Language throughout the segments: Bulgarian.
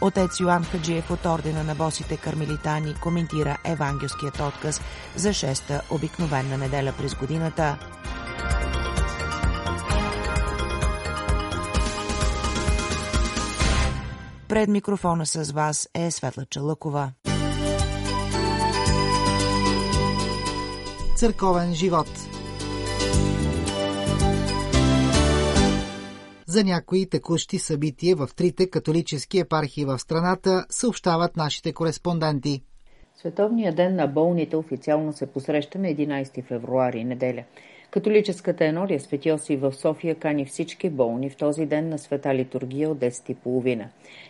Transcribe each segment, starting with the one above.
Отец Йоан Хаджиев от Ордена на босите кармелитани коментира евангелският отказ за шеста обикновена неделя през годината. Пред микрофона с вас е Светла Чалъкова. Църковен живот За някои текущи събития в трите католически епархии в страната съобщават нашите кореспонденти. Световният ден на болните официално се посреща на 11 февруари, неделя. Католическата енория Светиоси в София кани всички болни в този ден на света литургия от 10.30.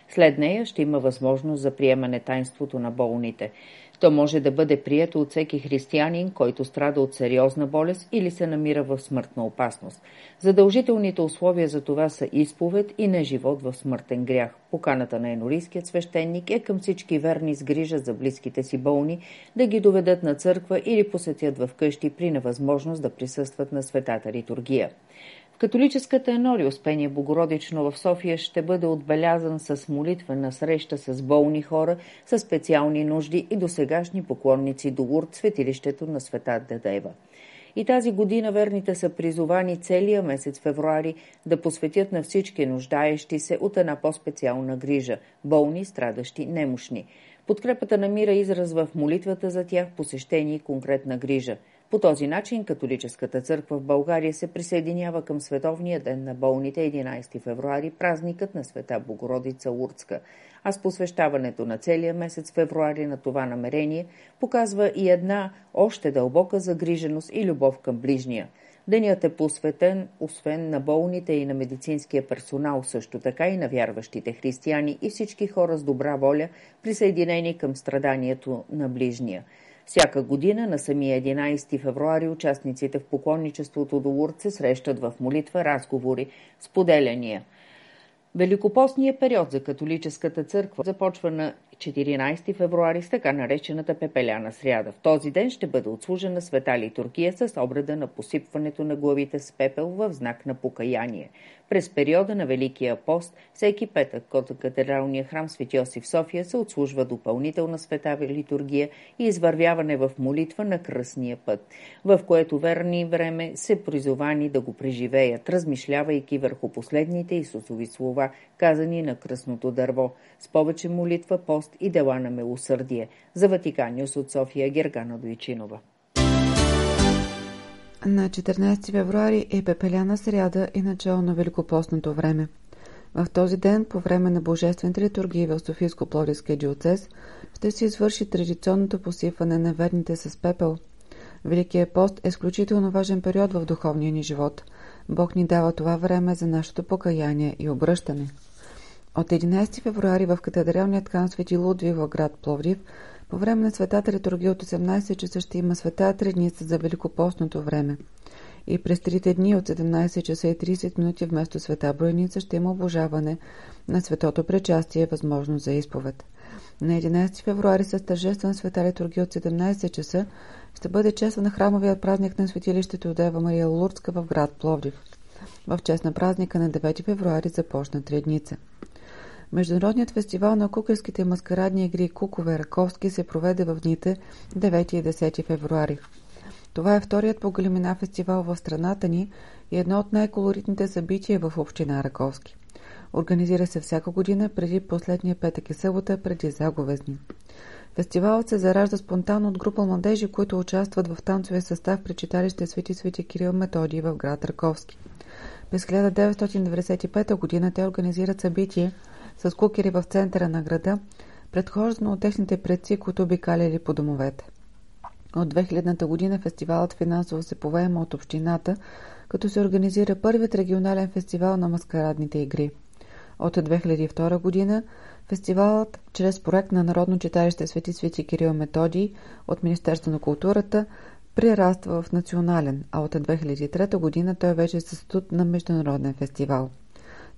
След нея ще има възможност за приемане тайнството на болните. То може да бъде прието от всеки християнин, който страда от сериозна болест или се намира в смъртна опасност. Задължителните условия за това са изповед и не живот в смъртен грях. Поканата на енорийският свещеник е към всички верни с грижа за близките си болни да ги доведат на църква или посетят в къщи при невъзможност да присъстват на светата литургия. Католическата енори Успение Богородично в София ще бъде отбелязан с молитвена среща с болни хора с специални нужди и досегашни поклонници до Лурд, светилището на света Дедева. И тази година верните са призовани целия месец февруари да посветят на всички нуждаещи се от една по-специална грижа – болни, страдащи, немощни. Подкрепата намира израз в молитвата за тях, посещение и конкретна грижа – по този начин католическата църква в България се присъединява към Световния ден на болните 11 февруари, празникът на света Богородица Урцка, а с посвещаването на целия месец февруари на това намерение показва и една още дълбока загриженост и любов към ближния. Денят е посветен освен на болните и на медицинския персонал, също така и на вярващите християни и всички хора с добра воля, присъединени към страданието на ближния – всяка година на самия 11 февруари участниците в поклонничеството до Лурд се срещат в молитва, разговори, споделяния. Великопостният период за католическата църква започва на 14 февруари с така наречената пепеляна сряда. В този ден ще бъде отслужена света литургия с обреда на посипването на главите с пепел в знак на покаяние. През периода на Великия пост, всеки петък от катедралния храм Свети Йосиф София се отслужва допълнителна света литургия и извървяване в молитва на кръстния път, в което верни време се призовани да го преживеят, размишлявайки върху последните Исусови слова, казани на кръстното дърво, с повече молитва, пост и дела на милосърдие. За Ватиканиус от София Гергана Дойчинова. На 14 февруари е пепеляна сряда и начало на Великопостното време. В този ден, по време на божествените литургии в Софийско Плодивския диоцес, ще се извърши традиционното посипване на верните с пепел. Великият пост е изключително важен период в духовния ни живот. Бог ни дава това време за нашето покаяние и обръщане. От 11 февруари в катедралният хан Свети Лудви в град Пловдив по време на светата литургия от 18 часа ще има света тредница за великопостното време. И през трите дни от 17 часа и 30 минути вместо света бройница ще има обожаване на светото пречастие, възможност за изповед. На 11 февруари с тържествена света литургия от 17 часа ще бъде чествана храмовият празник на светилището Дева Мария Лурдска в град Пловдив. В чест на празника на 9 февруари започна Тредница. Международният фестивал на кукърските маскарадни игри Кукове Раковски се проведе в дните 9 и 10 февруари. Това е вторият по големина фестивал в страната ни и едно от най-колоритните събития в община Раковски. Организира се всяка година преди последния петък и събота преди заговезни. Фестивалът се заражда спонтанно от група младежи, които участват в танцовия състав при читалище Свети Свети Кирил Методий в град Раковски. През 1995 г. те организират събитие, с кукери в центъра на града, предхождано от техните предци, които обикаляли по домовете. От 2000-та година фестивалът финансово се повеема от общината, като се организира първият регионален фестивал на маскарадните игри. От 2002 година Фестивалът, чрез проект на Народно читалище Свети Свети Кирил Методий от Министерство на културата, прираства в национален, а от 2003 година той вече е статут на международен фестивал.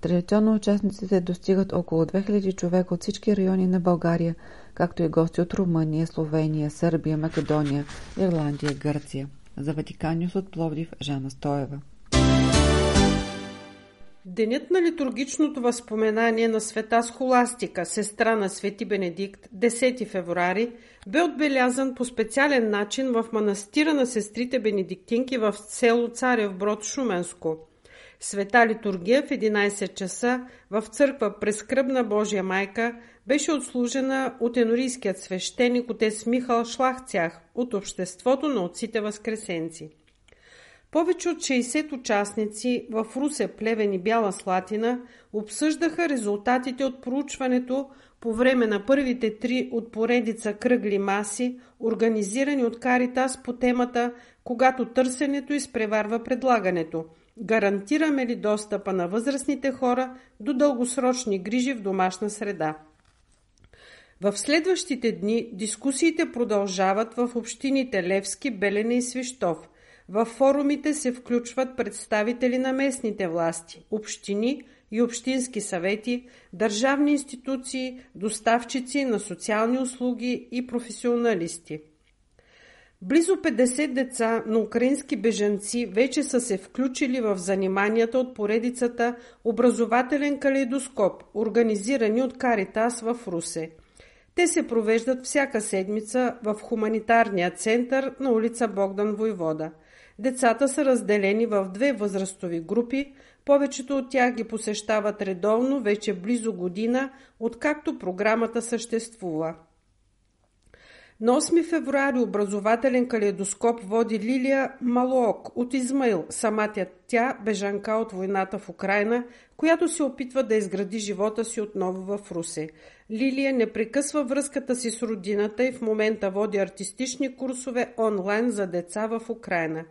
Традиционно участниците достигат около 2000 човека от всички райони на България, както и гости от Румъния, Словения, Сърбия, Македония, Ирландия, Гърция. За Ватиканиус от Пловдив Жана Стоева. Денят на литургичното възпоменание на света Схоластика, сестра на Свети Бенедикт, 10 февруари, бе отбелязан по специален начин в манастира на сестрите бенедиктинки в село Царев Брод Шуменско. Света литургия в 11 часа в църква Прескръбна Божия майка беше отслужена от енорийският свещеник отец Михал Шлахцях от Обществото на отците възкресенци. Повече от 60 участници в Русе, Плевен и Бяла Слатина обсъждаха резултатите от проучването по време на първите три от поредица кръгли маси, организирани от Каритас по темата «Когато търсенето изпреварва предлагането» гарантираме ли достъпа на възрастните хора до дългосрочни грижи в домашна среда. В следващите дни дискусиите продължават в общините Левски, Белене и Свищов – в форумите се включват представители на местните власти, общини и общински съвети, държавни институции, доставчици на социални услуги и професионалисти. Близо 50 деца на украински бежанци вече са се включили в заниманията от поредицата Образователен калейдоскоп, организирани от Каритас в Русе. Те се провеждат всяка седмица в хуманитарния център на улица Богдан Войвода – Децата са разделени в две възрастови групи, повечето от тях ги посещават редовно вече близо година, откакто програмата съществува. На 8 февруари образователен калейдоскоп води Лилия Малоок от Измаил, самата тя бежанка от войната в Украина, която се опитва да изгради живота си отново в Русе. Лилия не прекъсва връзката си с родината и в момента води артистични курсове онлайн за деца в Украина.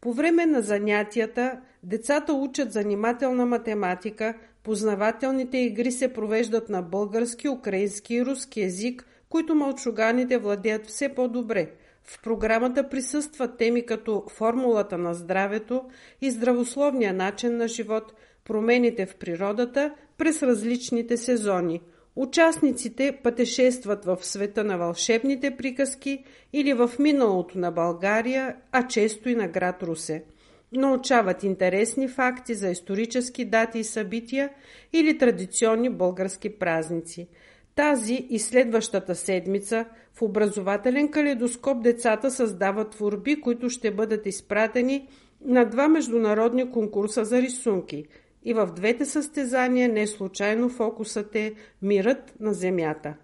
По време на занятията децата учат занимателна математика, познавателните игри се провеждат на български, украински и руски език, които мълчуганите владеят все по-добре. В програмата присъстват теми като формулата на здравето и здравословния начин на живот, промените в природата през различните сезони – Участниците пътешестват в света на вълшебните приказки или в миналото на България, а често и на град Русе. Научават интересни факти за исторически дати и събития или традиционни български празници. Тази и следващата седмица в образователен калейдоскоп децата създават творби, които ще бъдат изпратени на два международни конкурса за рисунки – и в двете състезания не случайно фокусът е мирът на Земята.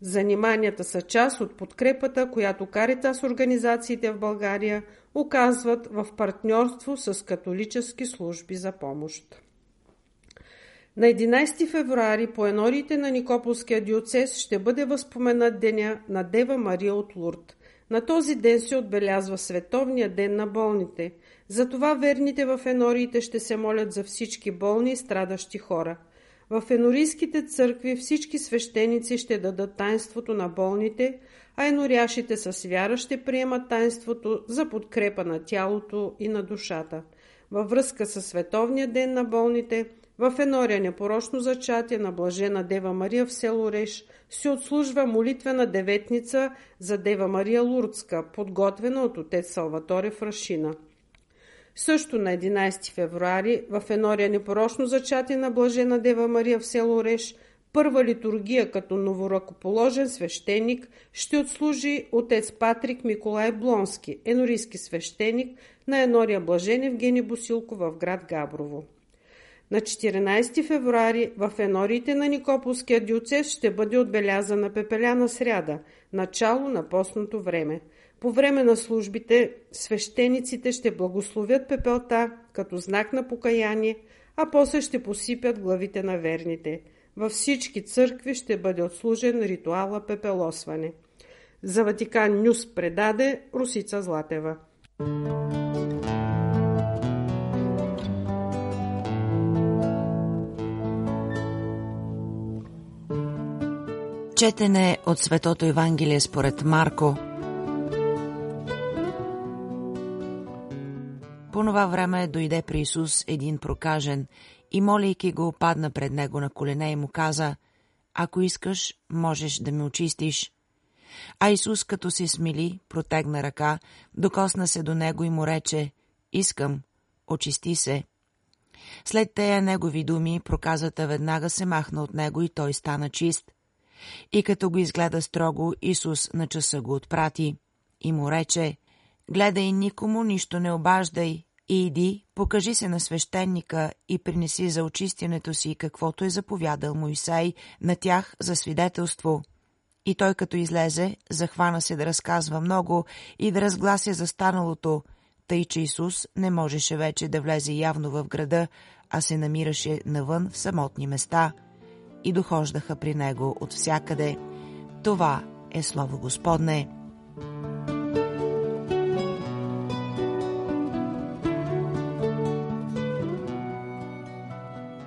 Заниманията са част от подкрепата, която Каритас организациите в България оказват в партньорство с католически служби за помощ. На 11 февруари по енориите на Никополския диоцес ще бъде възпоменат деня на Дева Мария от Лурд. На този ден се отбелязва Световния ден на болните – затова верните в енориите ще се молят за всички болни и страдащи хора. В енорийските църкви всички свещеници ще дадат тайнството на болните, а еноряшите с вяра ще приемат тайнството за подкрепа на тялото и на душата. Във връзка с Световния ден на болните, в Енория непорочно зачатие на Блажена Дева Мария в село Реш се отслужва молитвена деветница за Дева Мария Лурдска, подготвена от отец Салваторе в Рашина. Също на 11 февруари в Енория непорочно зачатие на Блажена Дева Мария в село Реш, първа литургия като новоръкоположен свещеник ще отслужи отец Патрик Миколай Блонски, енорийски свещеник на Енория Блажен Евгений Босилко в град Габрово. На 14 февруари в енориите на Никополския диоцес ще бъде отбелязана пепеляна сряда, начало на постното време – по време на службите свещениците ще благословят пепелта като знак на покаяние, а после ще посипят главите на верните. Във всички църкви ще бъде отслужен ритуала пепелосване. За Ватикан Нюс предаде Русица Златева. Четене от Светото Евангелие според Марко. По това време дойде при Исус един прокажен и молейки го, падна пред него на колене и му каза, «Ако искаш, можеш да ме очистиш». А Исус, като се смили, протегна ръка, докосна се до него и му рече, «Искам, очисти се». След тея негови думи, проказата веднага се махна от него и той стана чист. И като го изгледа строго, Исус на часа го отпрати и му рече, «Гледай никому нищо не обаждай, и иди, покажи се на свещеника и принеси за очистянето си каквото е заповядал Моисей на тях за свидетелство». И той като излезе, захвана се да разказва много и да разглася за станалото, тъй че Исус не можеше вече да влезе явно в града, а се намираше навън в самотни места и дохождаха при него от всякъде. Това е Слово Господне.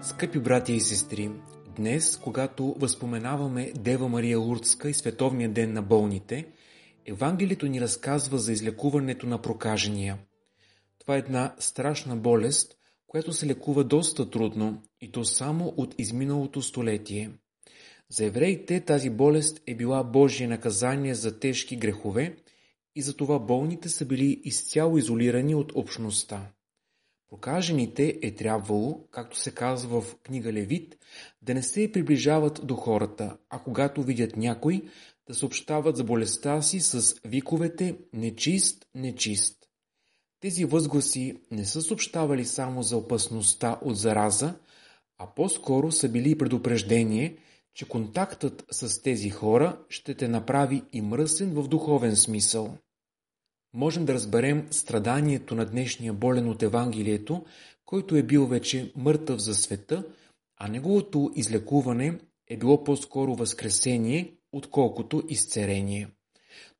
Скъпи брати и сестри, днес, когато възпоменаваме Дева Мария Лурдска и Световния ден на болните, Евангелието ни разказва за излекуването на прокажения. Това е една страшна болест, която се лекува доста трудно и то само от изминалото столетие. За евреите тази болест е била Божие наказание за тежки грехове и затова болните са били изцяло изолирани от общността. Прокажените е трябвало, както се казва в книга Левит, да не се приближават до хората, а когато видят някой, да съобщават за болестта си с виковете «нечист, нечист». Тези възгласи не са съобщавали само за опасността от зараза, а по-скоро са били предупреждение, че контактът с тези хора ще те направи и мръсен в духовен смисъл. Можем да разберем страданието на днешния болен от Евангелието, който е бил вече мъртъв за света, а неговото излекуване е било по-скоро възкресение, отколкото изцерение.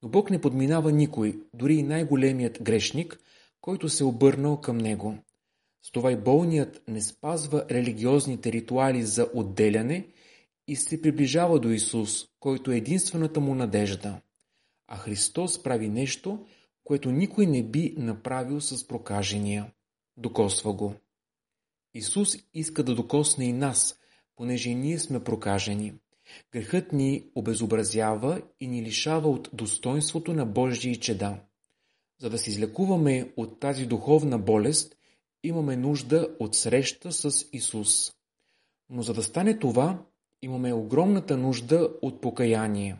Но Бог не подминава никой, дори и най-големият грешник – който се обърнал към него. С това и болният не спазва религиозните ритуали за отделяне и се приближава до Исус, който е единствената му надежда. А Христос прави нещо, което никой не би направил с прокажения. Докосва го. Исус иска да докосне и нас, понеже и ние сме прокажени. Грехът ни обезобразява и ни лишава от достоинството на Божии чеда. За да се излекуваме от тази духовна болест, имаме нужда от среща с Исус. Но за да стане това, имаме огромната нужда от покаяние.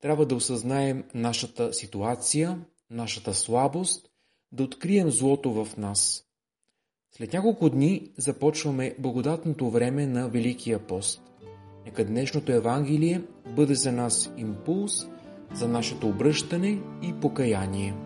Трябва да осъзнаем нашата ситуация, нашата слабост, да открием злото в нас. След няколко дни започваме благодатното време на Великия пост. Нека днешното Евангелие бъде за нас импулс за нашето обръщане и покаяние.